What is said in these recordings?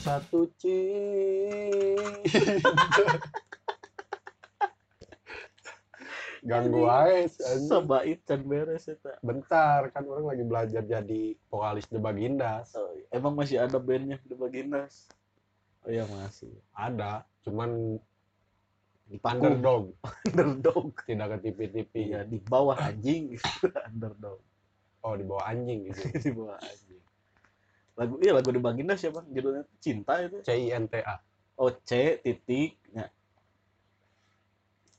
Satu cinta. Ganggu aja. Sabait can beres eta. Bentar, kan orang lagi belajar jadi vokalis The Bagindas. Oh, iya. emang masih ada bandnya di Baginas? Oh iya masih. Ada, cuman Di underdog, underdog. tidak ke TV-TV. Iya di bawah anjing underdog. Oh, di bawah anjing gitu. di bawah anjing. Lagu iya lagu di Baginas ya bang judulnya cinta itu. C-I-N-T-A. Oh C titik ya.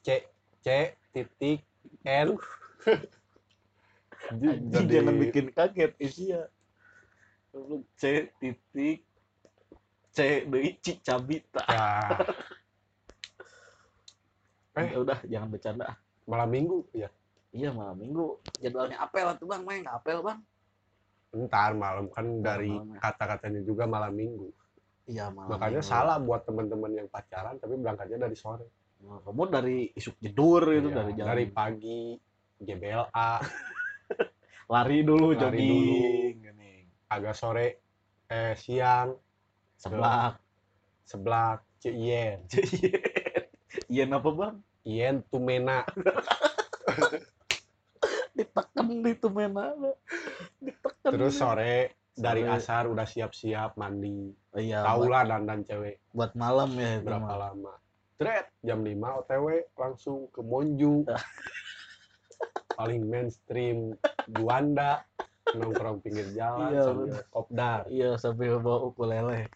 C C titik N. Anjing jangan bikin kaget isia. Lu C titik C deui ci cabita. Ya, Eh. Ya udah jangan bercanda. malam minggu ya. Iya malam minggu jadwalnya apel tuh bang main apel bang? Ntar malam kan dari malam ya. kata-katanya juga malam minggu. Iya malam. Makanya minggu. salah buat teman-teman yang pacaran tapi berangkatnya dari sore. Nah, kamu dari isuk jedur itu Iya, dari jam dari pagi GBLA lari dulu Lari jogging gini. agak sore eh siang Seblak. sebelah Cien Iya apa bang? Ien Tumena Ditekan itu mena. Ditekan. Terus sore dari Sore. asar udah siap-siap mandi Oh, iya. tahu buat, lah dandan cewek buat malam ya. itu berapa mah. lama Tret, jam 5 OTW langsung ke Monju paling mainstream Juanda nongkrong pinggir jalan Iya, sambil kopdar Iya sambil bawa ukulele.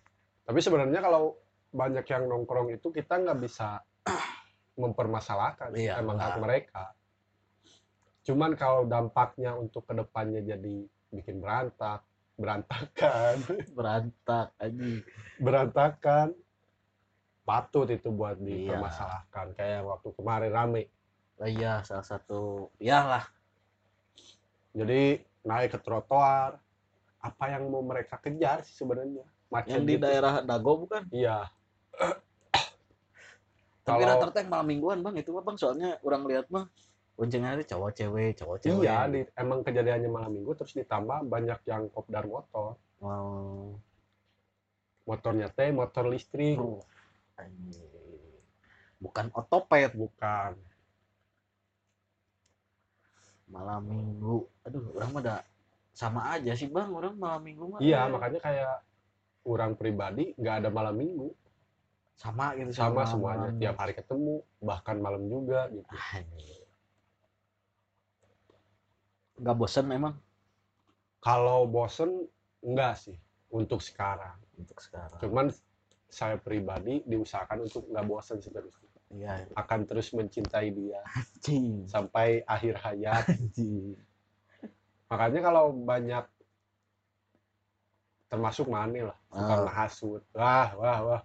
tapi sebenarnya kalau banyak yang nongkrong itu kita nggak bisa mempermasalahkan Iya, emang hak mereka cuman kalau dampaknya untuk ke depannya jadi bikin berantak berantakan Berantak aja. berantakan patut itu buat Iya. dipermasalahkan kayak waktu kemarin rame Oh, iya salah satu. Iyalah. jadi naik ke trotoar apa yang mau mereka kejar sih sebenarnya macet Yang di gitu. daerah Dago bukan? iya Tapi Kalau- rata-rata yang malam mingguan bang itu bang soalnya orang lihat mah boncengnya itu cowok cewek cowok cewek. iya di, emang kejadiannya malam minggu terus ditambah banyak yang kopdar motor Wow. motornya teh motor listrik Oh. Bukan otopet bukan malam minggu. Aduh orang mah ada sama aja sih bang orang malam minggu mah. iya makanya kayak orang pribadi nggak ada malam minggu sama gitu sama malam- semuanya malam. tiap hari ketemu bahkan malam juga gitu Anjing. Nggak bosan emang kalau bosen enggak sih untuk sekarang untuk sekarang. cuman saya pribadi diusahakan untuk nggak bosen seterusnya Iya. akan terus mencintai dia Anjing. sampai akhir hayat Anjing. makanya kalau banyak termasuk mani lah suka Ah. menghasut wah wah wah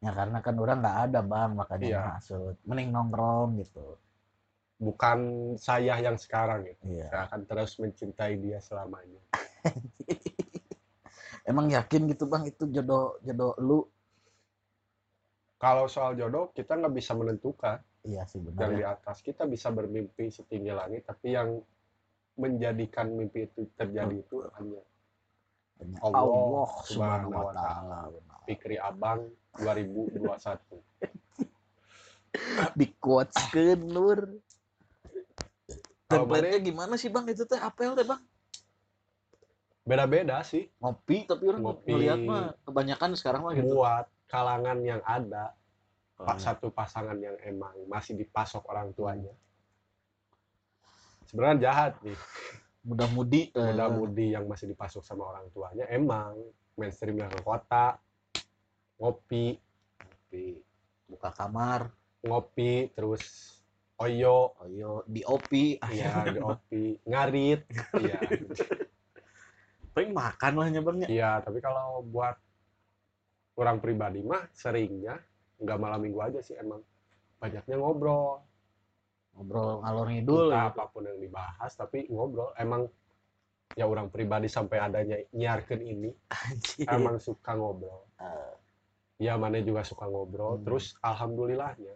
Ya karena kan orang nggak ada bang makanya Iya. maksud mending nongkrong gitu. Bukan saya yang sekarang gitu Iya. saya akan terus mencintai dia selamanya Emang yakin gitu bang itu jodoh jodoh lu? kalau soal jodoh kita nggak bisa menentukan Iya sih yang benar. di Ya. atas kita bisa bermimpi setinggi langit tapi yang menjadikan mimpi itu terjadi itu hanya Allah Allah Subhanahu wa taala. Fikri Abang 2021 Di quotes nur. Template-nya gimana sih bang itu teh apel teh bang? beda-beda sih Ngopi tapi orang Ngopi. ngeliat mah kebanyakan sekarang mah gitu. buat kalangan yang ada Oh, satu pasangan yang emang masih dipasok orang tuanya sebenarnya jahat nih Muda-mudi. eh, muda-mudi yang masih dipasok sama orang tuanya emang mainstream yang ke kota ngopi ngopi. Buka kamar. ngopi terus oyo Oh iya di opi. ya di opi ngarit iya Paling makan lah bang ya. iya tapi kalau buat orang pribadi mah seringnya nggak malam minggu aja sih emang banyaknya ngobrol Ngobrol ngalor ngidul. entah gitu. apa pun yang dibahas tapi ngobrol emang ya orang pribadi sampai adanya nyiarkan ini Anjing. emang suka ngobrol Eh. ya mana juga suka ngobrol Hmm. terus alhamdulillahnya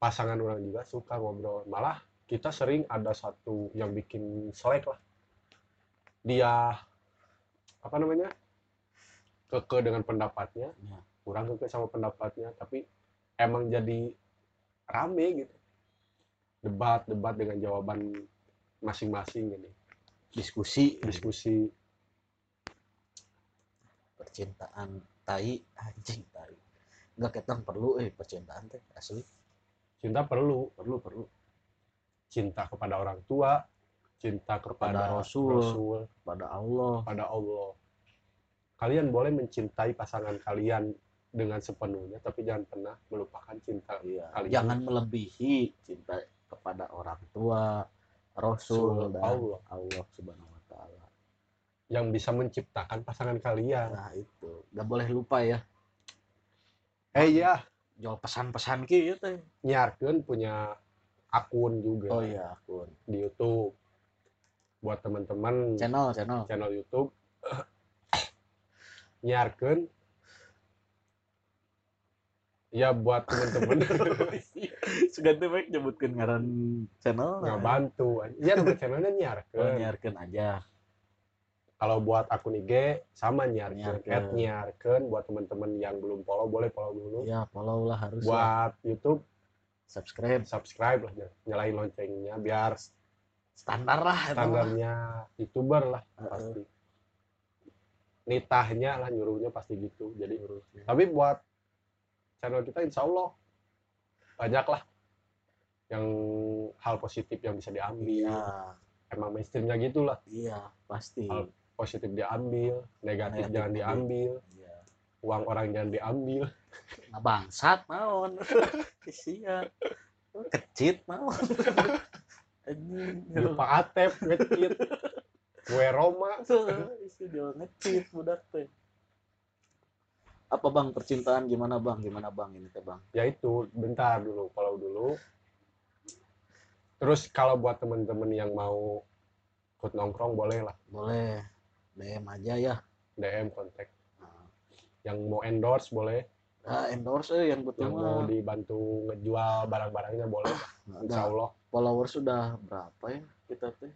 pasangan orang juga suka ngobrol. Malah kita sering ada satu yang bikin selek lah. Dia apa namanya keke dengan pendapatnya Ya. kurang keke sama pendapatnya tapi emang jadi rame gitu. Debat debat dengan jawaban masing-masing ini. Diskusi. Diskusi. Percintaan tai anjing tai. Nggak ketang perlu eh percintaan teh asli cinta perlu perlu perlu. Cinta kepada orang tua cinta kepada Pada Rasul. Rasul pada Allah. pada Allah. Kalian boleh mencintai pasangan kalian dengan sepenuhnya tapi jangan pernah melupakan cinta iya. Kalian. jangan melebihi cinta kepada orang tua Rasul dan Allah. Allah subhanahu wa taala. Yang bisa menciptakan pasangan kalian. Nah itu. Nggak boleh lupa ya. Eh ya jual pesan-pesan ki teh nyiarkeun punya akun juga. Oh iya akun. Di YouTube. Buat teman-teman channel channel. channel YouTube. Nyiarkeun ya buat teman-teman. Seganti baik nyebutkan ngaran channel. Nggak bantu ya nama channelnya Oh, nyiarkeun nyiarkeun aja kalau buat akun IG sama Nyiarkeun. add nyiarkeun buat teman-teman yang belum follow boleh follow dulu ya follow lah harus lah. buat YouTube subscribe subscribe lah nyalain loncengnya biar standar lah standarnya youtuber lah Heeh. pasti nitahnya lah nyuruhnya pasti gitu jadi Urusnya. tapi buat channel kita insya Allah banyak lah yang hal positif yang bisa diambil iya emang mainstreamnya gitulah iya pasti Hal- positif diambil negatif Negatif jangan diambil. iya. Uang orang jangan diambil. Nah bangsat naon sia kecit naon anjing. Lupa atep ngecit. Kue Roma. Isi dia ngecit budak teh. Apa bang percintaan? Gimana bang? Gimana bang ini teh bang? Ya itu bentar dulu follow dulu. Terus kalau buat temen-temen yang mau ikut nongkrong boleh lah. Boleh DM aja ya. DM kontak. Nah, yang mau endorse boleh. Ah, endorse eh, yang betul yang mau dibantu ngejual barang-barangnya boleh. Nah, insya Allah. Followers sudah berapa ya kita teh?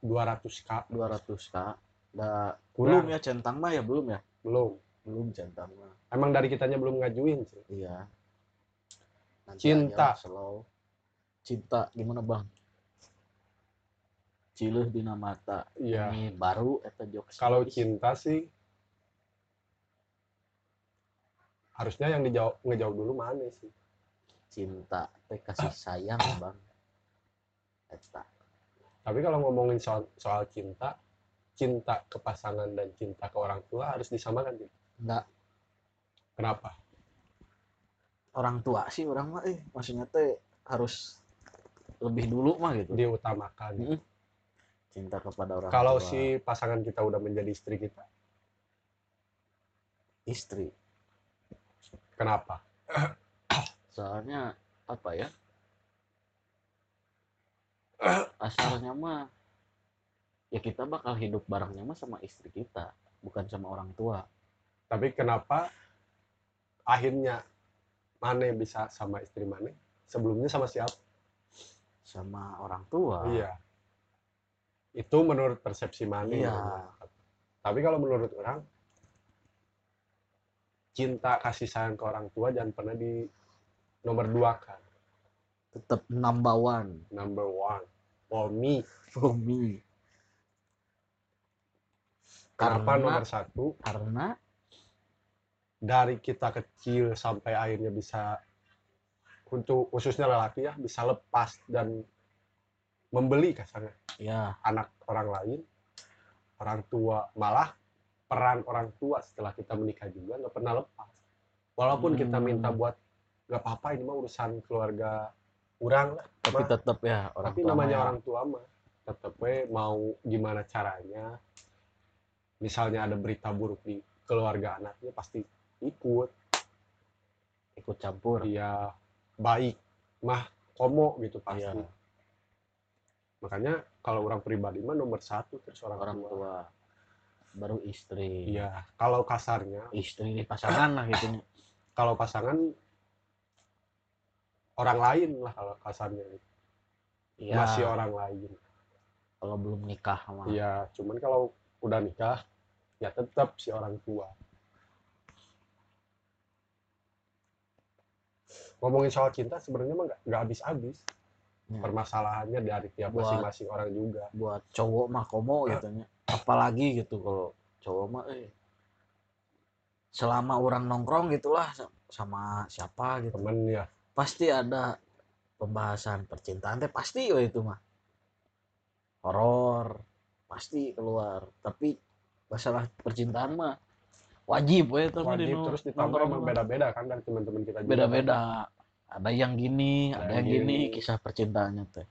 200k 200 k. Dah, kurang. belum ya centang mah ya belum ya? Belum. Belum centang mah. Emang dari kitanya belum ngajuin sih iya. Nanti Cinta. slow cinta gimana bang Cileuh dina mata. Iya. Ini baru eta jokes kalau cinta sih harusnya yang dijawab ngejawab dulu mana sih? Cinta teh kasih sayang bang. Eta. Tapi kalau ngomongin soal soal cinta cinta ke pasangan dan cinta ke orang tua harus disamakan gitu. enggak kenapa? Orang tua sih orang mah eh maksudnya teh harus lebih dulu mah gitu. Diutamakan. Mm. Cinta kepada orang kalau tua. si pasangan kita udah menjadi istri kita? Istri. Kenapa? Soalnya apa ya? Asalnya mah ya kita bakal hidup barengnya mah sama istri kita bukan sama orang tua. Tapi kenapa akhirnya Mane bisa sama istri Mane? Sebelumnya sama siapa? Sama orang tua? Iya itu menurut persepsi Mane. Iya. tapi kalau menurut orang cinta kasih sayang ke orang tua jangan pernah di nomor dua kan. Tetap number one. Number one. For me. For me. Kenapa Karena- nomor satu? karena dari kita kecil sampai akhirnya bisa untuk khususnya lelaki ya bisa lepas dan membeli kasarnya. Ya anak orang lain orang tua malah peran orang tua setelah kita menikah juga nggak pernah lepas. Walaupun kita Hmm. minta buat nggak apa-apa ini mah urusan keluarga orang lah tapi tetap ya orang tapi tua namanya ya. orang tua mah tetep we mau gimana caranya misalnya ada berita buruk di keluarga anaknya pasti ikut. Ikut campur. Dia baik mah komo gitu pasti. Iya makanya kalau orang pribadi mah nomor satu terus seorang orang tua. tua. Baru istri. Iya kalau kasarnya. Istri ini pasangan lah gitu. Kalau pasangan orang lain lah kalau kasarnya. Ya, masih orang lain. Kalau belum nikah sama iya cuman kalau udah nikah ya tetap si orang tua. Ngomongin soal cinta sebenarnya mah nggak habis-habis permasalahannya dari tiap Buat- masing-masing orang juga. buat cowok mah komo gitu nya. apalagi gitu kalau cowok mah eh selama orang nongkrong gitulah sa- sama siapa gitu. Temen ya. Pasti ada pembahasan percintaan teh pasti we itu mah. Horor pasti keluar. Tapi masalah percintaan mah wajib mah di wajib terus ditambah beda-beda kan dari teman-teman kita juga. Beda-beda ada yang gini Ada ada yang gini. gini. kisah percintaannya teh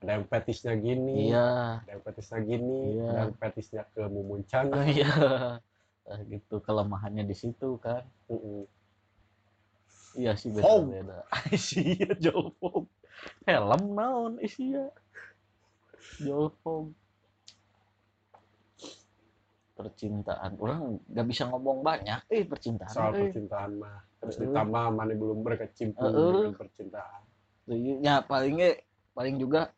ada yang fetisnya gini iya. ada yang fetisnya gini Iya. ada yang fetisnya ke mumuncan Oh, iya. Nah, gitu kelemahannya di situ kan. Mm-mm. iya sih Hong. beda-beda iya jolfong helm naon isia jolfong percintaan. Orang nggak bisa ngomong banyak eh percintaan soal eh. percintaan mah terus Heeh. ditambah mana belum berkecimpung Heeh. dengan percintaan. Ya palingnya paling juga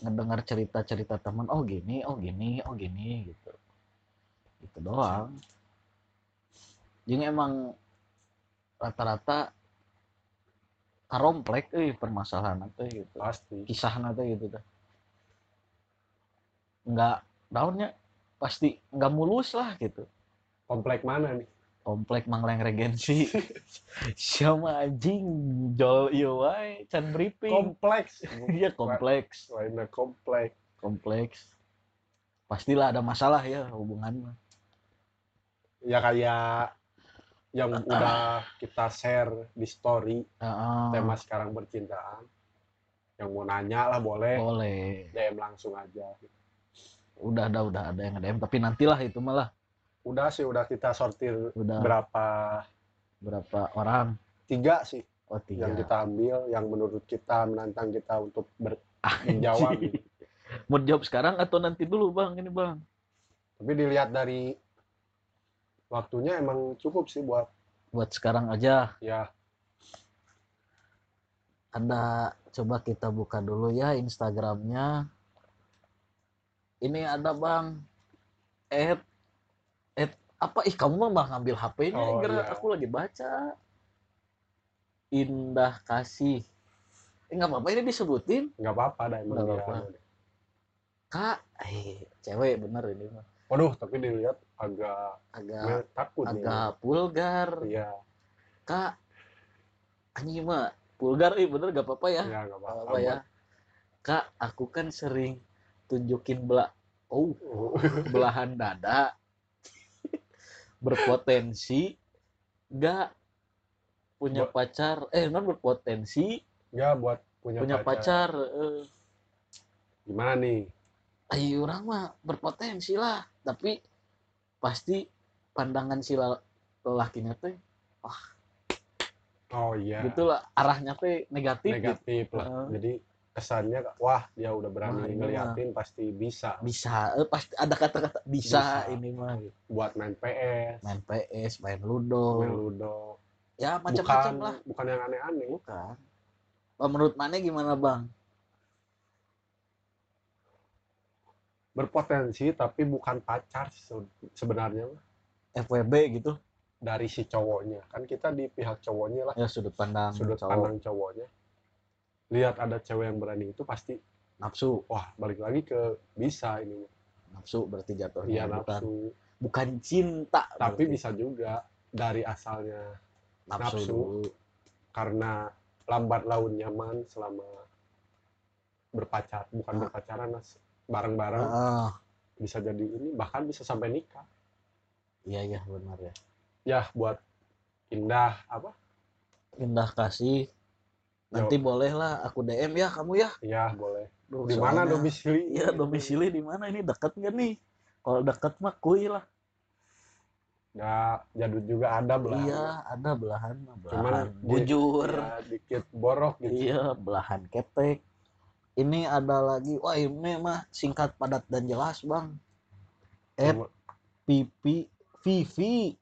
ngedengar cerita-cerita teman oh gini oh gini oh gini gitu. Gitu doang. Jadi emang rata-rata karomplek eh permasalahan teh gitu. Pasti. Kisah teh gitu dah nggak daunnya pasti nggak mulus lah gitu. Komplek mana nih komplek Mangleng Regensi. Sama anjing? Jol iyo wae can briefing. Kompleks. Iya kompleks, lainnya komplek kompleks. Pastilah ada masalah ya hubungan mah. ya kayak yang udah kita share di story Heeh. tema sekarang percintaan. Yang mau nanya lah boleh. Boleh. DM langsung aja. Udah ada udah ada yang DM tapi nantilah itu malah udah sih udah kita sortir udah. berapa? Berapa orang? Tiga sih oh tiga. yang kita ambil yang menurut kita menantang kita untuk ber- Ah, menjawab. gitu. mau jawab sekarang atau nanti dulu bang? Ini bang. Tapi dilihat dari waktunya emang cukup sih buat buat sekarang aja. Ya. Ada coba kita buka dulu ya Instagramnya. Ini ada bang. Eh apa? Ih kamu mah ngambil HP-nya Oh, iya. aku lagi baca. Indah kasih. Eh nggak apa-apa ini disebutin? Nggak apa-apa dah emang anu deh. kak eh cewek bener ini mah. Waduh tapi dilihat agak agak gue takut nih. agak vulgar. Iya. Kak anjing mah vulgar. Ih bener gak apa-apa ya. Ya nggak Gak apa-apa apa ya. kak aku kan sering tunjukin belah oh. belahan dada berpotensi nggak punya Bo- pacar. Eh non berpotensi ya buat punya, punya pacar, eh. gimana nih? Ayo orang mah berpotensi lah. Tapi pasti pandangan si la- lelakinya teh oh iya. Gitulah arahnya teh negatif, gitu. negatif lah. Heeh. jadi kesannya wah dia udah berani ini ngeliatin pasti bisa. bisa. Eh, pasti ada kata-kata bisa, Bisa. ini mah gitu. buat main PS main PS main ludo. Main ludo. Ya macam-macam lah. bukan yang aneh-aneh. Bukan. Oh, menurut mana gimana bang? Berpotensi tapi bukan pacar se- sebenarnya mah. FWB gitu. Dari si cowoknya. Kan kita di pihak cowoknya lah. Ya sudut pandang sudut cowok. pandang cowoknya lihat ada cewek yang berani itu pasti nafsu. Wah balik lagi ke bisa ini. Nafsu berarti jatuhnya iya bukan nafsu. Bukan cinta tapi berarti. bisa juga dari asalnya nafsu, nafsu. dulu. karena lambat laun nyaman selama berpacar bukan Ah. berpacaran mas. Bareng-bareng. Ah, bisa jadi ini bahkan bisa sampai nikah. Iya iya benar ya. Ya buat indah apa? Indah kasih nanti boleh lah aku DM ya kamu ya. Ya boleh. Duh, di mana domisili? Iya domisili di mana? Ini dekat nggak nih? Kalau dekat mah kuy lah. Nggak jadul juga ada belah iya ada belahan mah, Cuman belahan di- bujur. ya, dikit borok gitu. Iya, belahan ketek. Ini ada lagi, wah ini mah singkat padat dan jelas bang. At Cuma Pipi Vivi.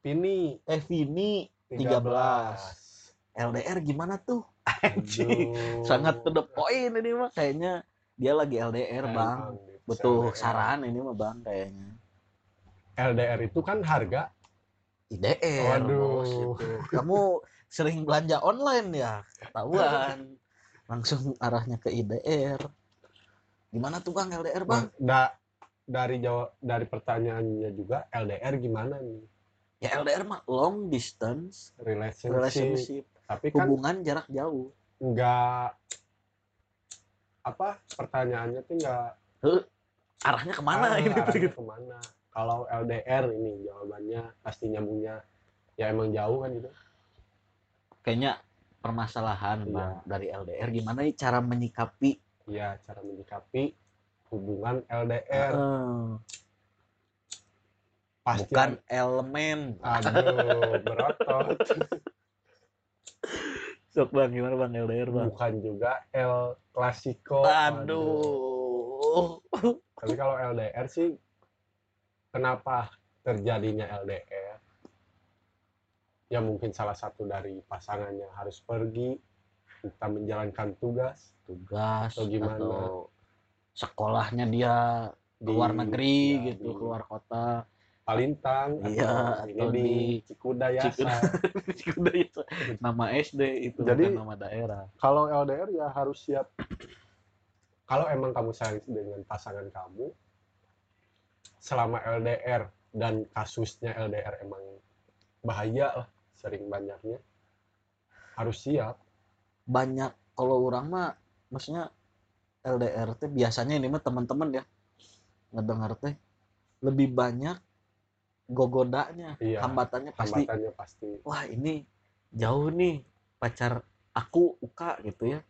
Pini eh Vini 13. LDR gimana tuh? Anjing. Sangat to the point ini mah kayaknya dia lagi LDR bang. Gitu, Butuh LDR. saran ini mah bang kayaknya. LDR itu kan harga IDR Waduh. bos. Kamu sering belanja online ya ketahuan langsung arahnya ke IDR gimana tuh bang LDR bang Nah, da- dari jawab dari pertanyaannya juga LDR gimana nih ya LDR mah long distance relationship, relationship tapi kan hubungan jarak jauh. nggak apa pertanyaannya tuh nggak arahnya ke mana ah, ini arahnya ke mana? Kalau LDR ini jawabannya pasti nyambungnya ya emang jauh kan gitu. Kayaknya permasalahan Iya. bang dari LDR gimana nih cara menyikapi? Ya cara menyikapi hubungan LDR Eh, pasti bukan elemen. Aduh berotot sok bang. Gimana bang? LDR bang? Bukan juga. L klasiko aduh. Tapi kalau LDR sih kenapa terjadinya LDR ya mungkin salah satu dari pasangannya harus pergi entah menjalankan tugas. Tugas Atau gimana? atau sekolahnya dia di keluar negeri ya, gitu di keluar kota Palintang Iya, atau di, di Cikudayasa itu nama SD itu Jadi- bukan nama daerah. kalau LDR ya harus siap. Kalau emang kamu sayang dengan pasangan kamu selama LDR dan kasusnya LDR emang bahaya lah sering banyaknya harus siap. Banyak kalau orang mah maksudnya LDR teh biasanya ini mah teman-teman ya ngedengar teh lebih banyak gogodanya Iya, hambatannya pasti hambatannya pasti. Wah ini jauh nih pacar aku uka gitu ya.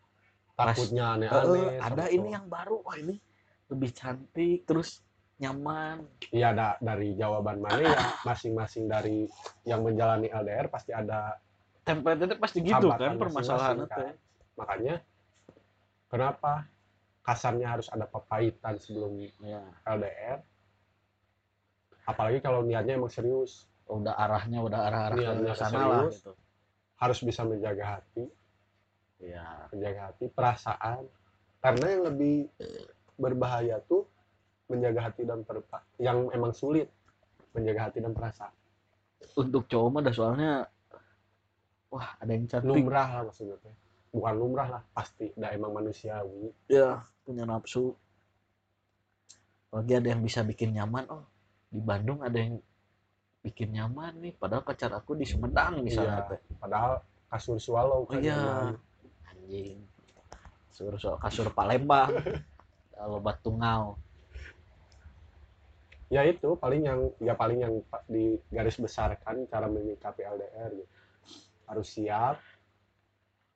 Takutnya Eh, aneh-aneh ada sama ini yang baru wah ini lebih cantik terus nyaman. Iya da- dari jawaban mana ya masing-masing dari yang menjalani LDR pasti ada template itu pasti gitu kan permasalahan teh kan. makanya kenapa kasarnya harus ada pepahitan sebelum ya LDR apalagi kalau niatnya emang serius. Udah arahnya udah arah-arah Niatnya ke sana lah serius. gitu. Harus bisa menjaga hati. Ya menjaga hati perasaan. Karena yang lebih berbahaya tuh menjaga hati dan perpa yang emang sulit menjaga hati dan perasaan. Untuk cowok mah dah soalnya wah ada yang cantik. Lumrah lah maksudnya bukan lumrah lah pasti. Dah emang manusiawi. Ya punya nafsu. Lagi ada yang bisa bikin nyaman oh di Bandung ada yang bikin nyaman nih padahal pacar aku di Sumedang misalnya Iya. teh padahal kasur swallow kan iya. anjing. Kasur kasur Palembang. Kalau Batungau ya itu paling yang ya paling yang di garis besarkan cara menyikapi LDR gitu. harus siap.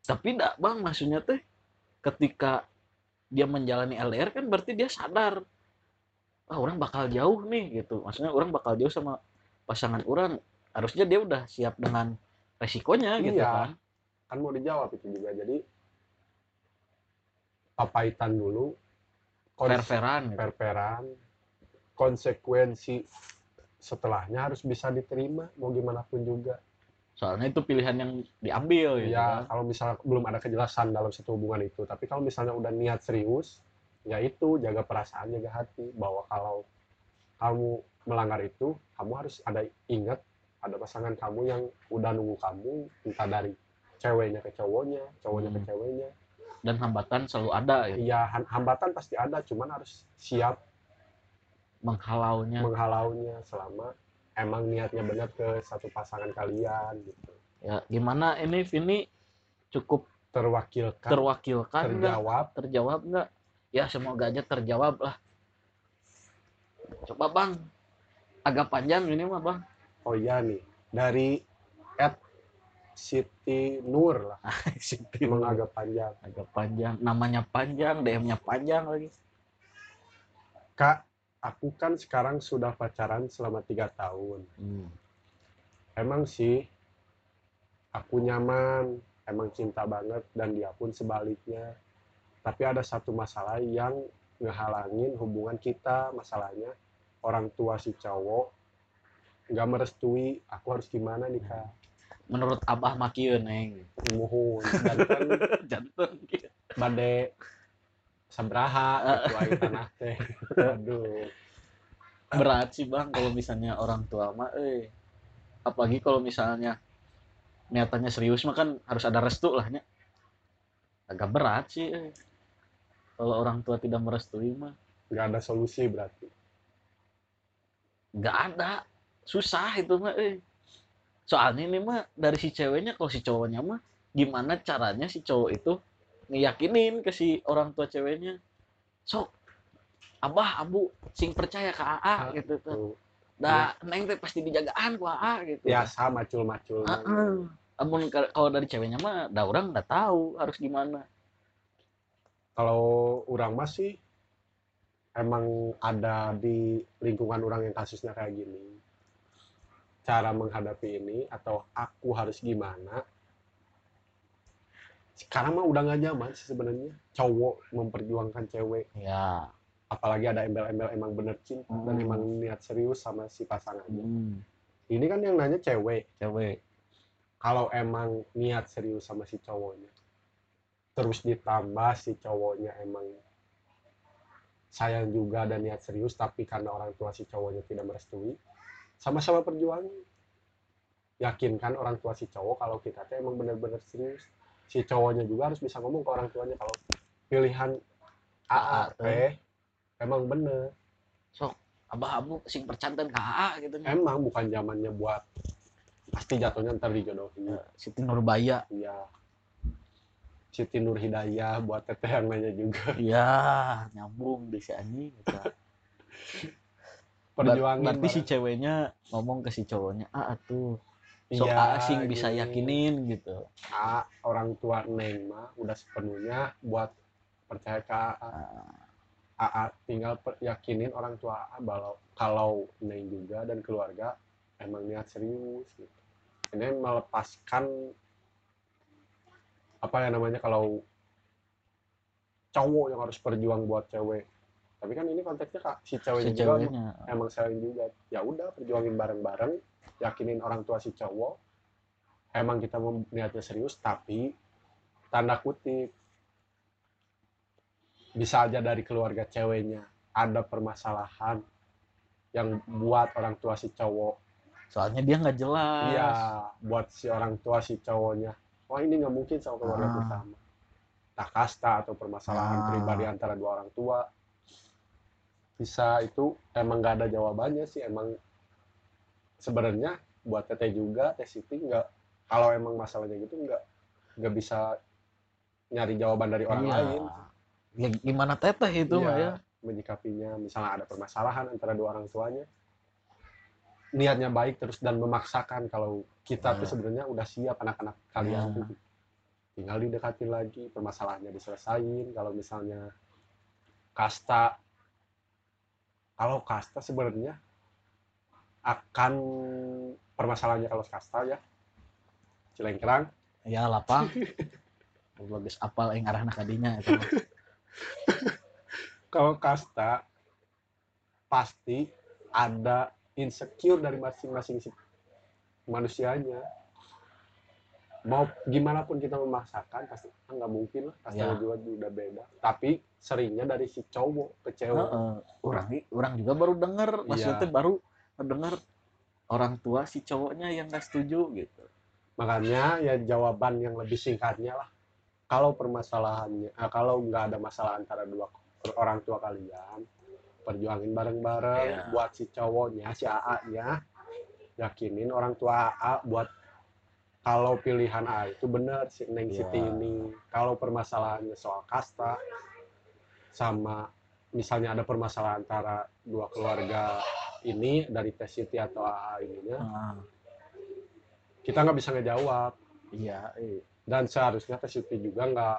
Tapi enggak bang maksudnya teh ketika dia menjalani LDR kan berarti dia sadar ah orang bakal jauh nih gitu. Maksudnya orang bakal jauh sama pasangan orang harusnya dia udah siap dengan resikonya gitu Iya. kan. Kan mau dijawab itu juga. Jadi papaitan dulu kons- fair-fairan gitu. per-peran konsekuensi setelahnya harus bisa diterima mau gimana pun juga. Soalnya itu pilihan yang diambil gitu ya kan. kalau misalnya belum ada kejelasan dalam satu hubungan itu. Tapi kalau misalnya udah niat serius ya itu jaga perasaan jaga hati bahwa kalau kamu melanggar itu kamu harus ada ingat ada pasangan kamu yang udah nunggu kamu entah dari ceweknya ke cowoknya cowoknya ke Hmm. ceweknya dan hambatan selalu ada gitu. Iya, hambatan pasti ada, cuman harus siap menghalaunya menghalaunya selama emang niatnya benar ke satu pasangan kalian gitu. ya gimana ini Vini cukup Terwakilkan, terwakilkan nggak terjawab. terjawab nggak ya semoga aja terjawab lah coba bang agak panjang ini mah bang Oh iya nih, dari at Siti Nur lah, emang agak panjang. agak panjang namanya panjang DM-nya panjang lagi Kak, aku kan sekarang sudah pacaran selama tiga tahun. Hmm. Emang sih, aku nyaman, emang cinta banget, dan dia pun sebaliknya. Tapi ada satu masalah yang ngehalangin hubungan kita. Masalahnya, orang tua si cowok nggak merestui. Aku harus gimana nih kak? menurut abah makieu neng Muhun, jantan jantung bade sabraha gitu aing tanah teh. Aduh. berat sih bang kalau misalnya orang tua mah eh apalagi kalau misalnya niatannya serius mah kan harus ada restu lah nya agak berat sih eh. Kalau orang tua tidak merestui mah nggak ada solusi berarti. nggak ada. Susah itu mah eh. soalnya ini mah dari si ceweknya kalau si cowoknya mah gimana caranya si cowok itu ngeyakinin ke si orang tua ceweknya? Sok abah abu sing percaya ke AA gitu tuh. dah neng teh pasti dijagaan ku AA gitu. Biasa macul-macul. Heeh. Amun ka- kalau dari ceweknya mah dah orang nggak tahu harus gimana kalau orang masih emang ada di lingkungan orang yang kasusnya kayak gini. Cara menghadapi ini atau aku harus gimana? Sekarang mah udah nggak nyaman sih sebenarnya. Cowok memperjuangkan cewek. Ya apalagi ada embel-embel emang bener cinta dan Hmm. emang niat serius sama si pasangannya hmm, ini kan yang nanya cewek. Cewek. Kalau emang niat serius sama si cowoknya terus ditambah si cowoknya emang sayang juga dan niat serius tapi karena orang tua si cowoknya tidak merestui sama-sama perjuangan yakinkan orang tua si cowok kalau kita tuh emang bener-bener serius. Si cowoknya juga harus bisa ngomong ke orang tuanya kalau pilihan AA teh emang bener. Abah abu sing percanten ke AA gitu. Emang bukan zamannya buat pasti jatuhnya ntar dijodohin. Siti Nurbaya. Iya. Siti Nur Hidayah buat teteh yang nanya juga. iya nyambung di si anjing gitu. Perjuangin berarti si ceweknya ngomong ke si cowoknya ah atuh sok Iya, AA sing bisa gini. yakinin gitu A, orang tua Neng mah udah sepenuhnya buat percaya ke AA. AA tinggal per- yakinin orang tua AA kalau kalau Neng juga dan keluarga emang niat serius gitu. Ini melepaskan apa ya namanya kalau cowok yang harus berjuang buat cewek. Tapi kan ini konteksnya kak si si ceweknya juga ceweknya emang sayang juga. Ya udah perjuangin bareng-bareng yakinin orang tua si cowok. Emang kita mau niatnya serius tapi tanda kutip bisa aja dari keluarga ceweknya ada permasalahan yang buat orang tua si cowok. Soalnya dia nggak jelas. Iya buat si orang tua si cowoknya wah ini nggak mungkin sama keluarga Ah. pertama tak kasta atau permasalahan Ah. pribadi antara dua orang tua. Bisa itu emang nggak ada jawabannya sih. Emang sebenarnya buat teteh juga teh Siti nggak kalau emang masalahnya gitu nggak nggak bisa nyari jawaban dari orang Iya. lain. Ya gimana teteh itu Iya, mah ya? menyikapinya. Misalnya ada permasalahan antara dua orang tuanya niatnya baik terus dan memaksakan kalau kita tuh Iya. sebenarnya udah siap anak-anak kalian Iya. tuh. Tinggal didekatin lagi permasalahannya diselesain kalau misalnya kasta kalau kasta sebenarnya akan permasalahannya kalau kasta ya. Cilengkerang. Ya lapang bagus apal yang arahna kadinya itu. Kalau kasta pasti ada insecure dari masing-masing si manusianya mau gimana pun kita memaksakan pasti ah, nggak mungkin lah kastanya Ya. juga udah beda tapi seringnya dari si cowok ke cewek Heeh. orang orang juga baru maksudnya Iya. teh baru mendengar orang tua si cowoknya yang gak setuju gitu makanya ya jawaban yang lebih singkatnya lah kalau permasalahannya ah, kalau nggak ada masalah antara dua orang tua kalian perjuangin bareng-bareng Iya. buat si cowoknya si AA nya yakinin orang tua AA buat kalau pilihan A itu benar si Neng Iya. Siti ini kalau permasalahannya soal kasta sama misalnya ada permasalahan antara dua keluarga ini dari Teh Siti atau AA ininya Heeh. kita nggak bisa ngejawab iya eh. dan seharusnya Teh Siti juga nggak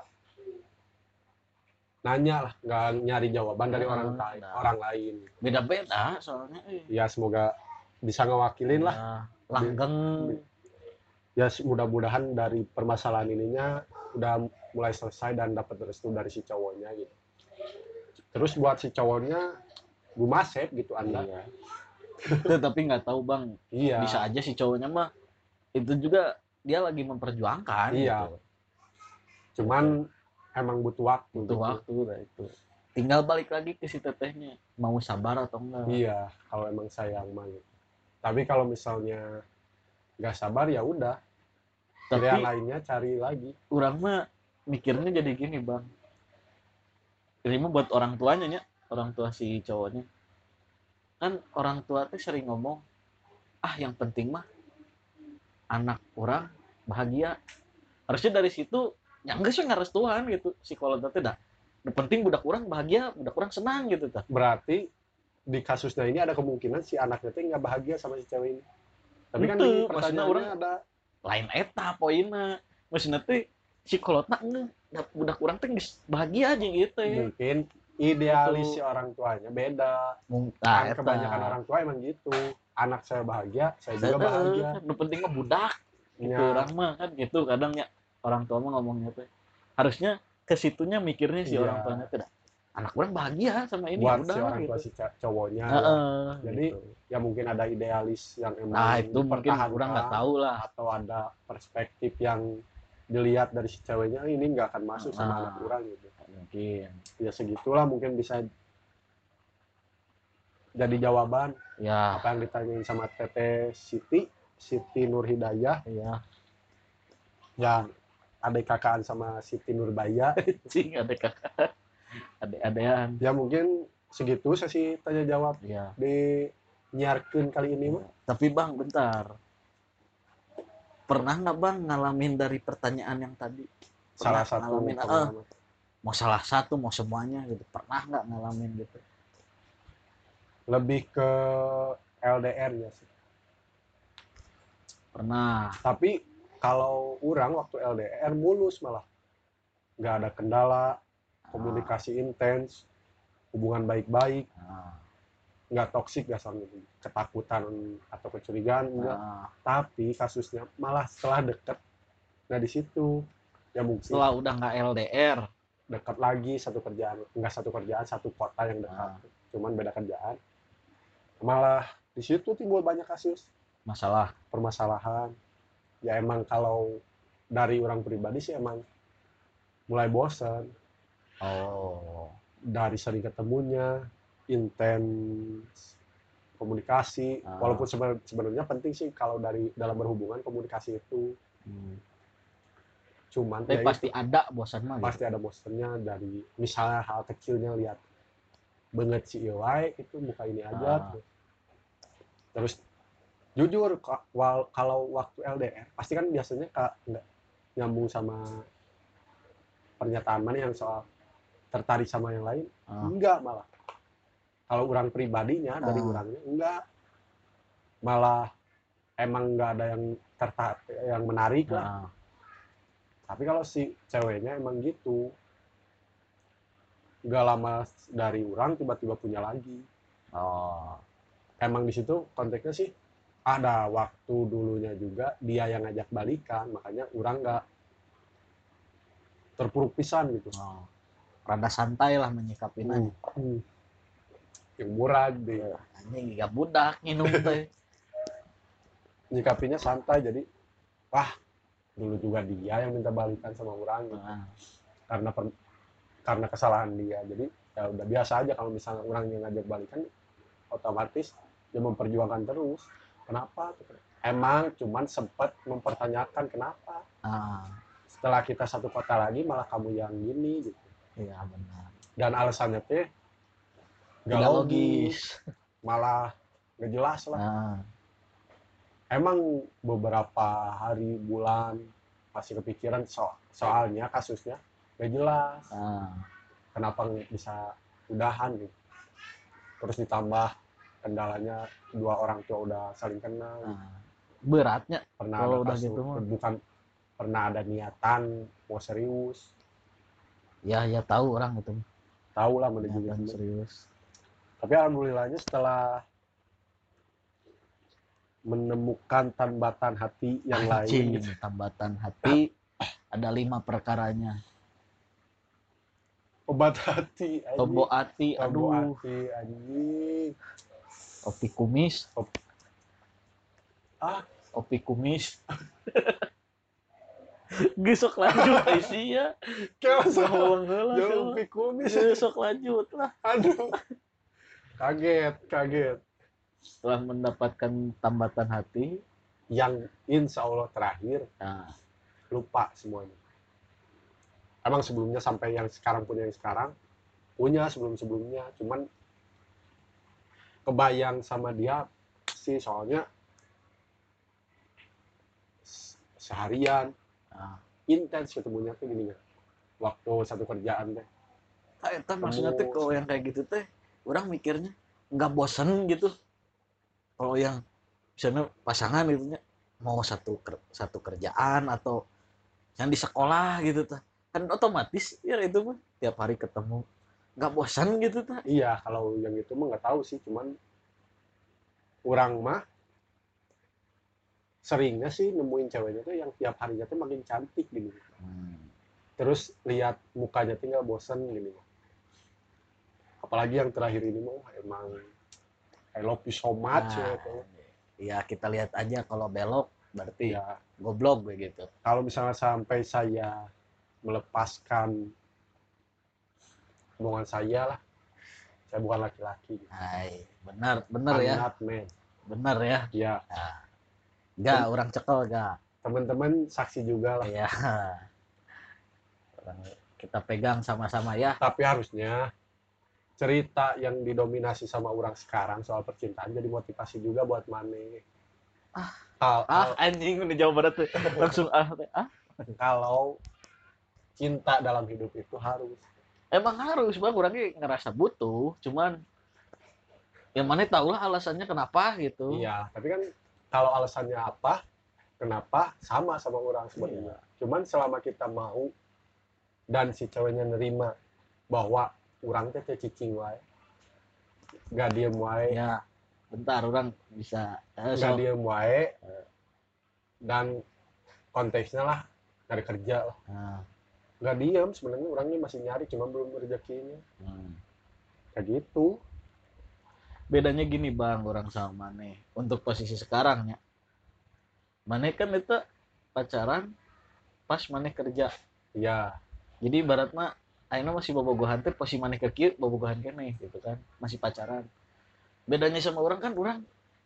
nanya lah nggak nyari jawaban dari orang lain nah. orang lain beda-beda soalnya eh. ya semoga bisa ngewakilin lah Ya, langgeng ya mudah-mudahan dari permasalahan ininya udah mulai selesai dan dapat restu dari si cowoknya gitu terus buat si cowoknya gumasep gitu anda iya. Tapi nggak tahu bang iya bisa aja si cowoknya mah itu juga dia lagi memperjuangkan Iya. gitu. cuman emang butuh waktu butuh gitu. waktu lah itu. Tinggal balik lagi ke si tetehnya mau sabar atau enggak. Iya kalau emang sayang mah gitu. tapi kalau misalnya nggak sabar ya udah. Tapi pilihan lainnya cari lagi. orang mah mikirnya jadi gini bang. Ini mah buat orang tuanya ya orang tua si cowoknya. Kan orang tua tuh sering ngomong ah yang penting mah anak orang bahagia. Harusnya dari situ ya enggak sih tuhan gitu. Psikolog itu dah yang penting budak orang bahagia budak orang senang gitu tah berarti di kasusnya ini ada kemungkinan si anaknya tuh nggak bahagia sama si cewek ini. Tapi kan Itu, di maksudnya orang- ada. lain eta poinnya. Maksudnya teh psikolognya enggak da- budak teh geus bahagia aja gitu. Ya mungkin idealis Betul. si orang tuanya beda. Mung- kan eta. kebanyakan orang tua emang gitu. Anak saya bahagia saya juga bahagia. nu penting mah budak. Gitu Ya, orang mah kan gitu kadang ya orang tua mah ngomongnya tuh harusnya ke situnya mikirnya si Iya. orang tuanya tuh dah, anak orang bahagia sama ini buat udah si orang gitu. tua si cowoknya Heeh, Jadi, gitu. ya mungkin ada idealis yang emang nah itu mungkin orang nggak tahu lah atau ada perspektif yang dilihat dari si ceweknya ini nggak akan masuk sama Ah. anak orang gitu mungkin ya segitulah mungkin bisa jadi jawaban ya apa yang ditanyain sama Teteh Siti Siti Nur Hidayah ya yang adik kakaan sama Siti Nurbaya. Cing ada kakak ada adean. Ya mungkin segitu sesi tanya jawab ya di nyiarkeun kali ini mah tapi bang bentar. Pernah nggak bang ngalamin dari pertanyaan yang tadi? Salah Pernah satu ngalamin, pengalaman. mau salah satu mau semuanya gitu. Pernah nggak ngalamin gitu? Lebih ke LDR ya sih. Pernah. Tapi kalau orang waktu LDR mulus malah. Nggak ada kendala komunikasi intens hubungan baik-baik. Ah, nggak toksik gak sama ketakutan atau kecurigaan enggak ah. tapi kasusnya malah setelah deket nah di situ. Ya mungkin setelah udah nggak LDR dekat lagi satu kerjaan enggak satu kerjaan satu kota yang dekat. Ah. cuman beda kerjaan. Malah di situ timbul banyak kasus. Masalah. Permasalahan ya emang kalau dari orang pribadi sih emang mulai bosan oh dari sering ketemunya intens komunikasi Ah. walaupun seben- sebenarnya penting sih kalau dari dalam berhubungan komunikasi itu hmm. cuman tapi ya pasti ada bosan mah itu, gitu. pasti ada bosannya dari misalnya hal kecilnya lihat banget si Iwai itu muka ini aja Ah. tuh. terus jujur wal- kalau waktu LDR pasti kan biasanya kak nggak nyambung sama pernyataan mana yang soal tertarik sama yang lain? Ah. enggak malah. Kalau orang pribadinya dari Ah. orangnya enggak malah emang enggak ada yang tertarik yang menarik lah. Ah. tapi kalau si ceweknya emang gitu. Enggak lama dari orang tiba-tiba punya lagi. Oh. Emang di situ konteksnya sih ada waktu dulunya juga dia yang ngajak balikan makanya orang nggak terpuruk pisan gitu oh rada santai lah menyikapinya Hmm. Hmm. yang murah deh anjing gak budak minum teh nyikapinya santai jadi wah dulu juga dia yang minta balikan sama orang gitu. Ah. karena per- karena kesalahan dia jadi ya udah biasa aja kalau misalnya orang yang ngajak balikan otomatis dia memperjuangkan terus kenapa? Emang cuman sempat mempertanyakan kenapa? Ah. Setelah kita satu kota lagi malah kamu yang gini gitu. Iya benar. Dan alasannya teh gak logis. logis. Malah gak jelas lah. Ah. Emang beberapa hari bulan masih kepikiran so- soalnya kasusnya gak jelas. Ah. Kenapa bisa udahan gitu. Terus ditambah kendalanya dua orang tua udah saling kenal ah. beratnya pernah kalau ada udah gitu mah. bukan pernah ada niatan mau serius ya ya tahu orang itu tahu lah menuju Niatan gitu. serius tapi alhamdulillahnya setelah menemukan tambatan hati yang Anjing, lain tambatan hati ada lima perkaranya obat hati anjing. tobo hati Tobo aduh hati anjing opi kumis Ah. opi kumis Gesok lanjut sih ya. kayak heula jauh coba. pikumis Gesok lanjut lah. aduh. Kaget kaget. Setelah mendapatkan tambatan hati, yang insya Allah terakhir. Nah, lupa semuanya. Emang sebelumnya sampai yang sekarang punya yang sekarang. Punya sebelum sebelumnya cuman kebayang sama dia sih soalnya se- seharian Ah. intens ketemunya tuh gini waktu satu kerjaan deh Nah, itu maksudnya teh kalau yang kayak gitu teh orang mikirnya nggak bosen gitu. Kalau yang misalnya pasangan gitu nya, mau satu ker- satu kerjaan atau yang di sekolah gitu tah kan otomatis ya itu mah tiap hari ketemu nggak bosan gitu tah? Iya kalau yang itu mah nggak tahu sih cuman orang mah seringnya sih nemuin ceweknya tuh yang tiap harinya tuh makin cantik gini. Terus lihat mukanya tuh nggak bosan gini. Apalagi yang terakhir ini mah emang I love you so much ya, Nah, tuh. ya kita lihat aja kalau belok berarti ya goblok begitu. Kalau misalnya sampai saya melepaskan hubungan saya lah. Saya bukan laki-laki. Hai, benar benar I'm ya. not man. benar ya. Ya. Nggak orang cekel nggak? Teman-teman saksi juga lah. Ya Orang- kita pegang sama-sama ya. Tapi harusnya cerita yang didominasi sama orang sekarang soal percintaan jadi motivasi juga buat Mane. Ah. Kal- ah anjing udah jauh banget tuh. Langsung ah ah. Kalau cinta dalam hidup itu harus emang harus bang. Orangnya ngerasa butuh cuman yang mana tahu lah alasannya kenapa gitu. Iya tapi kan kalau alasannya apa kenapa sama sama orang sebenarnya. Cuman selama kita mau dan si ceweknya nerima bahwa orang teh cicing wae gak diem wae. Ya bentar orang bisa eh, so- diem wae. Dan konteksnya lah dari kerja lah. Nah, nggak diem sebenarnya orangnya masih nyari cuma belum rezekinya. Hmm. kayak gitu. Bedanya gini bang orang sama Mane. Untuk posisi sekarang ya. Mane kan itu pacaran pas Mane kerja. Ya jadi ibaratnya Aina masih bobogohan teh posisi Mane ke kieu bobogohan kene gitu kan. Masih pacaran. Bedanya sama orang kan orang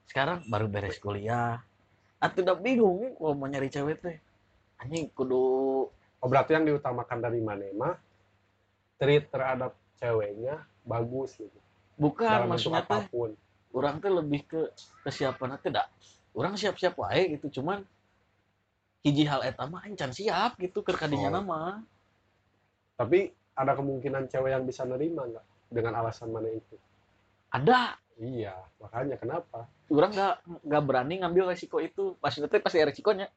sekarang baru beres kuliah. Atau udah bingung nih kalau mau nyari cewek teh. Anjing kudu oh berarti yang diutamakan dari mana mah treat terhadap ceweknya bagus gitu. Bukan dalam maksudnya teh orang teh lebih ke kesiapan teh dah. Orang siap-siap wae gitu cuman hiji hal eta mah encan siap gitu keur kadinya Oh. nama tapi ada kemungkinan cewek yang bisa nerima nggak dengan alasan mana itu? Ada. Iya makanya kenapa? Orang nggak nggak berani ngambil resiko itu. Maksudnya teh pasti ada resikonya.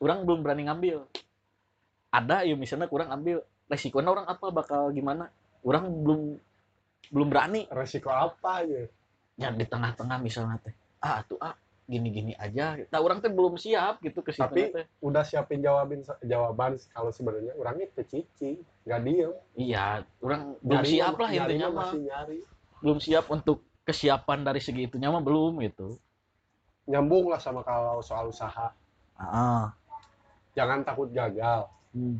Orang belum berani ngambil ada ya misalnya kurang ambil resikonya orang apa bakal gimana? Orang belum belum berani. Resiko apa ya ya di tengah-tengah misalnya teh ah tuh ah gini-gini aja. Nah orang teh belum siap gitu ke situ Tapi- teh. udah siapin jawabin jawaban kalau sebenarnya orangnya kecicing nggak diem. Iya orang belum Nyari siap mah- lah intinya mah nyari. Belum siap untuk kesiapan dari segi itunya mah belum gitu. Nyambung lah sama kalau soal usaha. Ah jangan takut gagal hmm.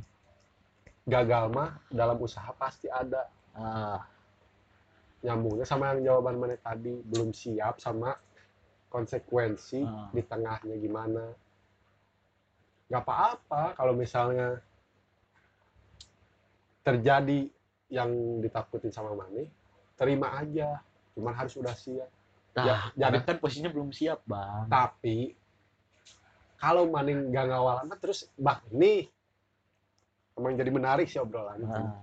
gagal mah dalam usaha pasti ada ah nyambungnya sama yang jawaban mana tadi belum siap sama konsekuensi Ah. di tengahnya gimana nggak apa-apa kalau misalnya terjadi yang ditakutin sama Mane terima aja cuman harus udah siap Nah, Ya, jadi kan posisinya belum siap, Bang. tapi kalau Mane nggak ngawal amat terus bang nih emang jadi menarik sih obrolan Nah,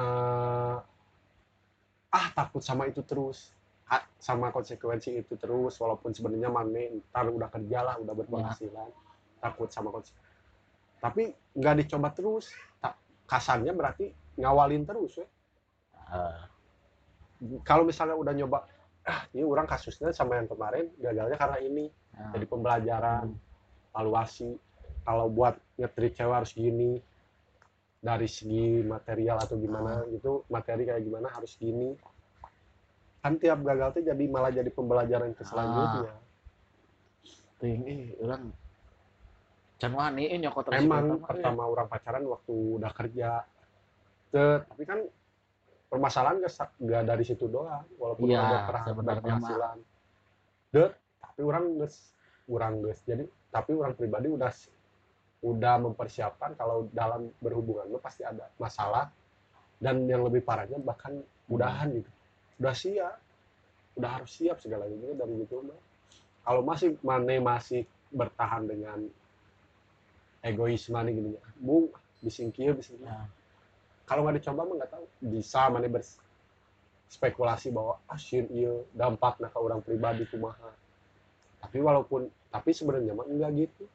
eh, ah takut sama itu terus. Ah, sama konsekuensi itu terus walaupun sebenarnya Mane ntar udah kerja lah udah berpenghasilan. Takut sama konsekuensi tapi nggak dicoba terus. Tak kasarnya berarti ngawalin terus ya ah, kalau misalnya udah nyoba ah ini orang kasusnya sama yang kemarin gagalnya karena ini. Ah. jadi pembelajaran evaluasi kalau buat ngetrit cewek harus gini dari segi material atau gimana gitu materi kayak gimana harus gini. Kan tiap gagal tuh jadi malah jadi pembelajaran ke selanjutnya. Ting, eh, orang can wani eh, nyokot emang eh. pertama orang pacaran waktu udah kerja. Tapi kan permasalahan gak, gak dari situ doang walaupun Iya, ada berpenghasilan. Dut, tapi orang geus kurang geus jadi tapi orang pribadi udah udah mempersiapkan kalau dalam berhubungan lu pasti ada masalah dan yang lebih parahnya bahkan mudahan gitu. Udah siap. Udah harus siap segala galanya dari itu mah. Kalau masih mana masih bertahan dengan egoisme nih gini bung bisingkir bisingkir Ya. kalau nggak dicoba mah nggak tahu. Bisa mana berspekulasi bahwa ah sieun ieu dampakna ke orang pribadi kumaha. Tapi walaupun tapi sebenarnya mah enggak gitu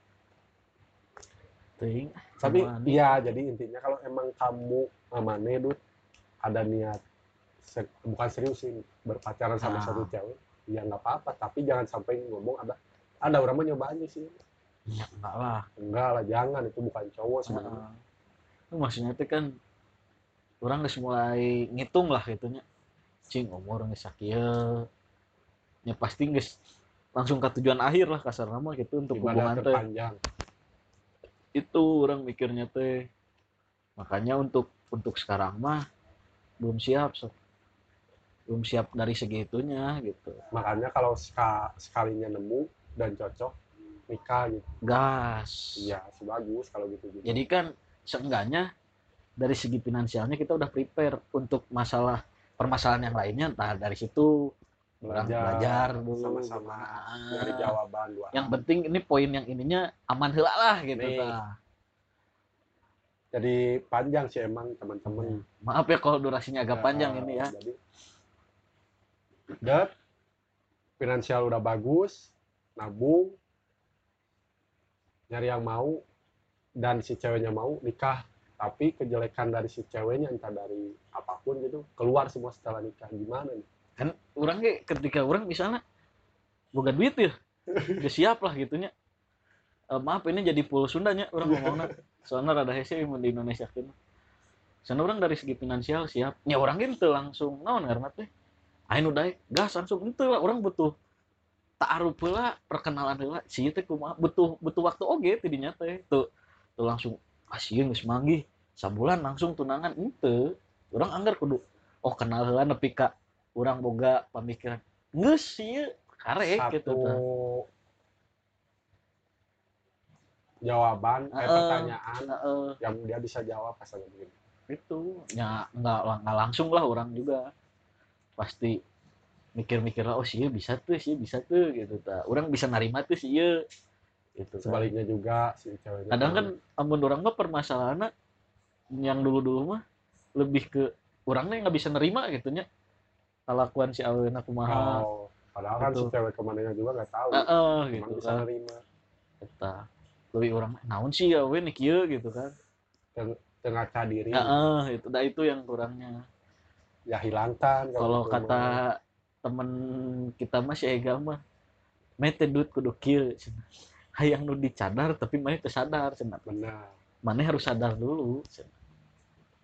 Ting. tapi iya jadi intinya kalau emang kamu amane Dut ada niat bukan serius sih berpacaran sama Ah. satu cewek ya nggak apa-apa tapi jangan sampai ngomong ada ada orang mah nyoba aja sih Ya, enggak lah. enggak lah jangan itu bukan cowok sebenarnya Heeh. Itu maksudnya itu kan orang geus mulai ngitung lah gitunya. Cing umur geus sakieu. Ya pasti geus langsung ke tujuan akhir lah kasar nama gitu untuk ibadah hubungan teh. terpanjang Itu orang mikirnya teh. Makanya untuk untuk sekarang mah belum siap Sob. belum siap dari segitunya gitu. Makanya kalau ska- sekalinya nemu dan cocok nikah gitu gas. Iya sih bagus kalau gitu gitu jadi kan seenggaknya dari segi finansialnya kita udah prepare untuk masalah permasalahan yang lainnya entah dari situ orang belajar dulu sama-sama gimana. nyari jawaban dua yang penting ini poin yang ininya aman heula lah gitu Nih. tah. jadi panjang sih emang teman-teman maaf ya kalau durasinya agak Ya, panjang ini ya Jadi, dan finansial udah bagus, nabung, nyari yang mau, dan si ceweknya mau nikah. Tapi kejelekan dari si ceweknya entah dari apa pun gitu keluar semua setelah nikah gimana nih? Kan orang ge ketika orang misalnya boga duit ya udah siap lah gitunya. Eh, maaf ini jadi pulau Sundanya orang ngomongnya. Soalnya rada hese di Indonesia kan. Soalnya orang dari segi finansial siap. Ya orang gitu langsung naon karena teh? Ain udah gas langsung. Itu lah orang butuh taaruf heula perkenalan heula. Sih teh kumaha? Butuh butuh waktu oge tidinya teh tuh tuh langsung asieun geus manggih. Sabulan langsung tunangan ente orang anggar kudu oh kenal heula nepi ka urang boga pamikiran geus sih karek Satu gitu tah. jawaban, eh, Heeh. pertanyaan Heeh. yang dia bisa jawab pas lagi begini. itu ya nggak nggak langsung lah orang juga pasti mikir-mikir lah oh sih bisa tuh sih bisa tuh gitu ta orang bisa narima tuh sih gitu kan. Sebaliknya juga si ceweknya. kadang kan amun orang mah permasalahannya yang dulu-dulu mah lebih ke orangnya nggak bisa nerima gitu nya kelakuan si awin aku mahal Oh, padahal kan si cewek ke mananya juga nggak tahu. Heeh, Emang gitu bisa kan. nerima. Eta. lebih orang naon sih nih kieu gitu kan. Tengah diri. Heeh, itu dah itu yang kurangnya. Ya hilangkan kalau gitu. kata temen kita mah si Ega mah mete duit kudu kieu hayang nu dicadar tapi mana teu sadar cenah. Benar. Mana harus sadar dulu cenah.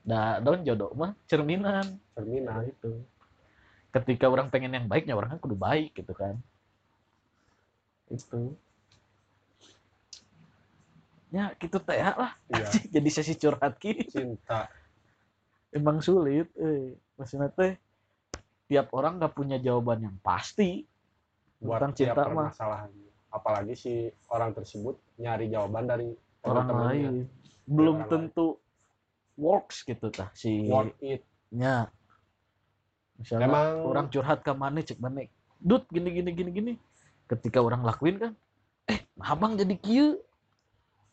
da daun jodoh mah cerminan. Nah cerminan itu ketika orang pengen yang baiknya orang kan kudu baik gitu kan. Itu. Ya gitu teh lah. Iya. Jadi sesi curhat ki. Cinta. Emang sulit eh. Maksudnya teh tiap orang nggak punya jawaban yang pasti buat tentang tiap cinta mah. apalagi si orang tersebut nyari jawaban dari orang lain. Belum orang tentu works gitu tah si worth it. Nya misalnya Emang- orang curhat ke mana cek mana dut gini gini gini gini. Ketika orang lakuin kan eh abang jadi kieu.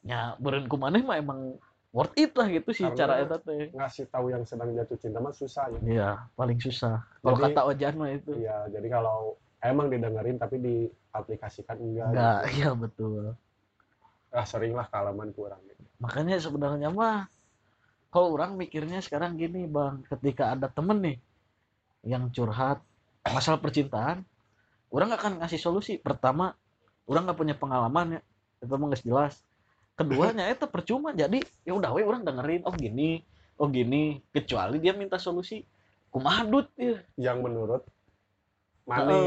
Nya beren ku maneh mah emang worth it lah gitu sih Karena- cara eta teh. ngasih tahu yang sedang jatuh cinta mah susah ya. Iya paling susah. Kalau kata Ojan mah itu. iya jadi kalau emang didengerin tapi diaplikasikan enggak enggak gitu. iya betul. Ah sering lah kalaman kurang makanya sebenarnya mah kalau orang mikirnya sekarang gini bang ketika ada temen nih yang curhat masalah percintaan orang nggak akan ngasih solusi. Pertama orang nggak punya pengalaman ya. Itu nggak jelas. Keduanya itu percuma. Jadi ya udah we orang dengerin oh gini oh gini. Kecuali dia minta solusi kumaha dut ya yang menurut Heeh. Mani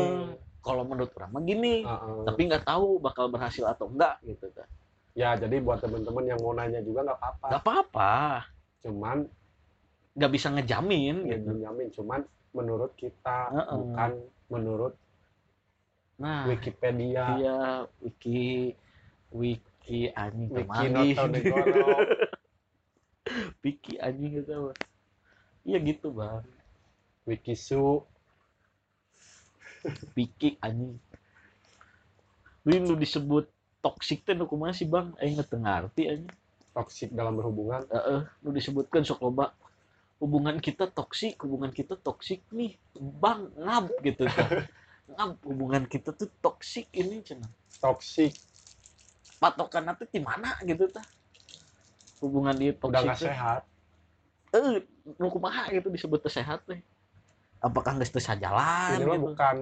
kalau menurut orang mah gini Heeh. tapi nggak tahu bakal berhasil atau enggak gitu kan. Ya jadi buat teman-teman yang mau nanya juga nggak apa-apa. Nggak apa-apa. Cuman nggak bisa ngejamin ya gitu. dijamin cuman menurut kita Heeh. bukan menurut nah Wikipedia. Iya, wiki iya anjing Wiki Piki anjing gitu iya gitu bang. Wikisu Piki anjing. Ini lu disebut toksik teh nu kumaha sih bang? Nggak ngerti anjing. Toksik dalam berhubungan. Heeh, lu disebutkan sok loba hubungan kita toksik hubungan kita toksik nih bang ngab gitu kan. Ngab hubungan kita tuh toksik ini cenah toksik patokan itu di mana gitu tah? Hubungan dia udah toksik nggak teh. sehat. Eh nu kumaha gitu disebut sehat teh. Apakah geus teu sajalan ini mah gitu? bukan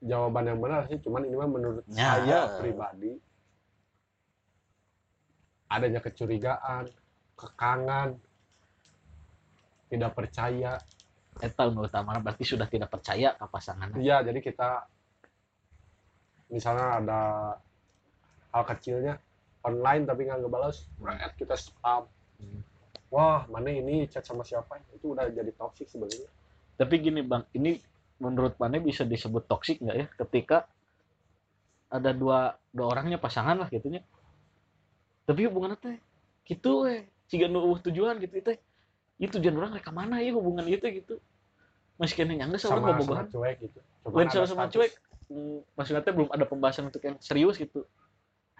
jawaban yang benar sih cuman ini mah menurut Ya. saya pribadi adanya kecurigaan kekangan tidak percaya. Eta nu utama berarti sudah tidak percaya ke pasangan. Iya jadi kita misalnya ada hal kecilnya online tapi nggak ngebalas Bret, kita spam. Hmm. wah mana ini chat sama siapa? Itu udah jadi toxic sebenarnya. Tapi gini bang ini menurut mana bisa disebut toksik nggak ya? Ketika ada dua dua orangnya pasangan lah gitunya tapi hubungan teh gitu eh jika nu tujuan gitu teh itu tujuan orang reka mana ya hubungan itu? Gitu. Masih kena nyangga sama sama bobogohan cuek gitu. Lain sama sama cuek. Hmm, maksudnya belum ada pembahasan untuk yang serius gitu.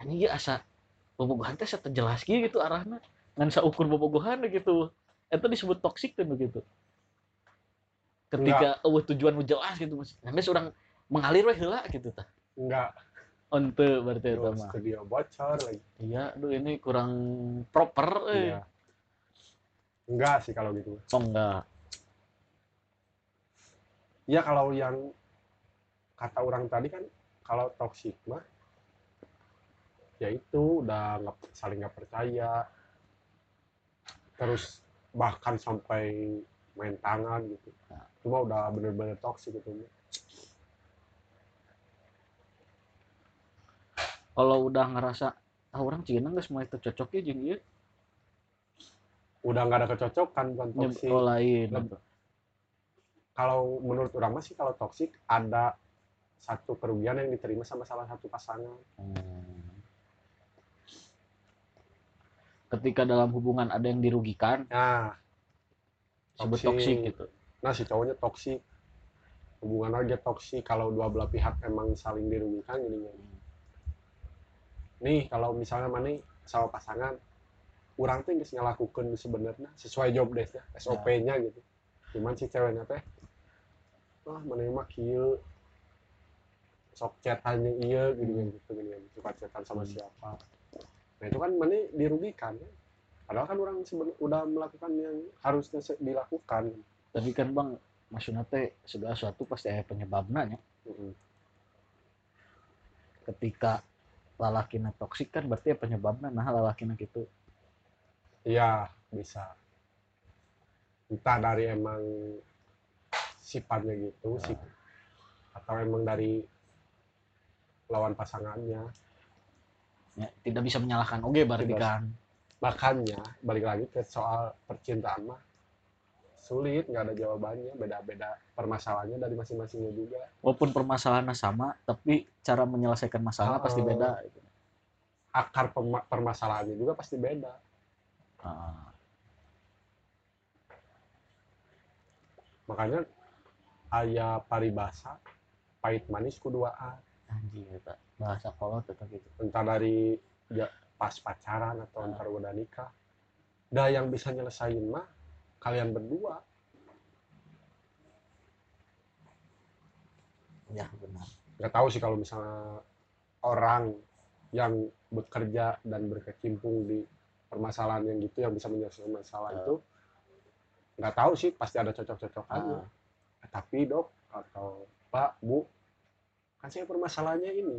Anjing ya asa bobogohan teh satu jelas gitu arahnya ngan ukur bobogohan gitu itu disebut toksik kan begitu. Ketika eueuh tujuan jelas gitu mas ngan orang mengalir weh heula gitu tah. Enggak. Onte berarti itu mah. studio bocor lagi. Iya aduh ini kurang proper eh. Iya enggak sih kalau gitu. Oh enggak. Ya kalau yang kata orang tadi kan kalau toksik mah ya itu udah nggak saling nggak percaya. Terus bahkan sampai main tangan gitu. Cuma udah bener-bener toksik gitu. Kalau udah ngerasa ah orang cina nggak semua itu cocoknya ieu udah nggak ada kecocokan bukan toksik oh lain Leb- kalau menurut orang mah sih kalau toksik ada satu kerugian yang diterima sama salah satu pasangan. Hmm. ketika dalam hubungan ada yang dirugikan nah. disebut Toksik. toksik gitu. Nah si cowoknya toksik hubungan aja toksik kalau dua belah pihak emang saling dirugikan jadinya nih kalau misalnya mana sama pasangan orang tuh nggak ngelakukan sebenarnya sesuai job desknya SOP-nya gitu cuman si ceweknya teh wah mah kieu sok chatannya iya gini Hmm. gitu gini suka chatan sama Hmm. siapa nah itu kan mana dirugikan ya. padahal kan orang udah melakukan yang harusnya dilakukan tapi kan bang maksudnya teh segala sesuatu pasti ada penyebabnya ya. Mm-mm. ketika lalakina toksik kan berarti ya penyebabnya nah lalakina gitu Iya, bisa. Entah dari emang sifatnya gitu, sih, atau emang dari lawan pasangannya. ya, tidak bisa menyalahkan oke berarti Tidak. kan Makanya, balik lagi ke soal percintaan mah, sulit, nggak ada jawabannya, beda-beda permasalahannya dari masing-masingnya juga. walaupun permasalahannya sama tapi cara menyelesaikan masalah pasti Oh. beda gitu. Akar permasalahannya juga pasti beda. Ah, Makanya, ayah paribasa, pahit manis kuduaan. anjing eta bahasa kolot tetap gitu. Entah dari ya, pas pacaran atau Ah. antar udah nikah. Dah yang bisa nyelesain mah kalian berdua. Ya benar. Nggak tahu sih kalau misalnya orang yang bekerja dan berkecimpung di permasalahan yang gitu yang bisa menyelesaikan masalah Ah. itu nggak tahu sih pasti ada cocok-cocokannya. Ah. tapi dok atau pak bu kan saya permasalahannya ini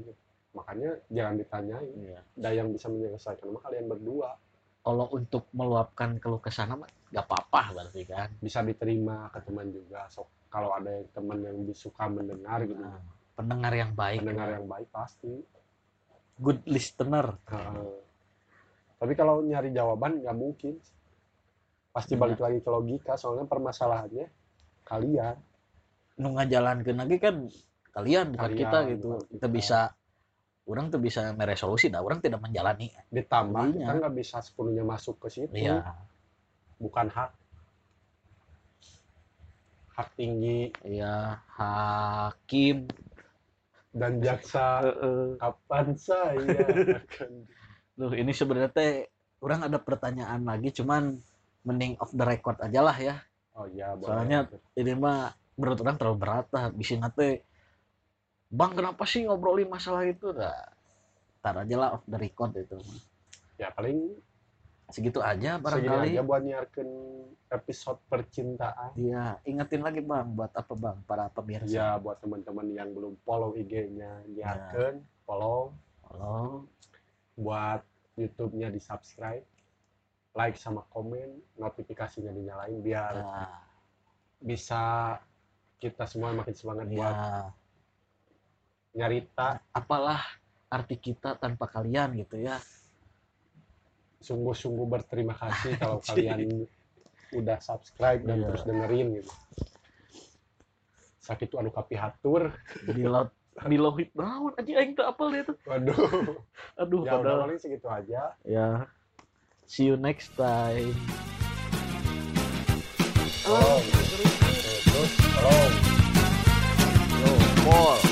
makanya jangan ditanyain. Iya. Dah yang bisa menyelesaikan mah kalian berdua. Kalau untuk meluapkan keluh kesah mah gak apa-apa berarti kan. Bisa diterima ke teman juga so kalau ada yang teman yang suka mendengar gitu. Nah, pendengar yang baik. Mendengar yang baik pasti. Good listener. Heeh. Tapi kalau nyari jawaban nggak mungkin. Pasti Iya. balik lagi ke logika soalnya permasalahannya kalian. Nu ngajalankeun lagi kan kalian bukan Kalian, kita gitu. bukan kita kita. bisa orang tuh bisa meresolusi dah orang tidak menjalani. Ditambah Iya. kita nggak bisa sepenuhnya masuk ke situ. Iya. Bukan hak. Hak tinggi. Iya hakim. Dan jaksa. Kapan saya akan Loh, ini sebenarnya teh orang ada pertanyaan lagi cuman mending off the record aja lah ya. Oh iya boleh. Soalnya ini mah menurut orang terlalu berat lah bisa nate bang kenapa sih ngobrolin masalah itu? Nah tar aja lah off the record itu ya paling segitu aja barangkali. aja buat nyiarkan episode percintaan. Iya, ingetin lagi bang, buat apa bang, para pemirsa. ya buat teman-teman yang belum follow IG-nya nyiarkan follow. Halo, buat YouTube-nya di subscribe like sama komen notifikasinya dinyalain biar nah, bisa kita semua makin semangat buat ya, nyarita apalah arti kita tanpa kalian gitu ya. sungguh-sungguh berterima kasih kalau kalian udah subscribe dan Iya. terus dengerin gitu. Sakit anu kapihatur Di laut, di low hit aja aing tuh apel dia tuh waduh aduh ya padahal. ya paling segitu aja ya see you next time oh, oh. oh. oh. oh. oh.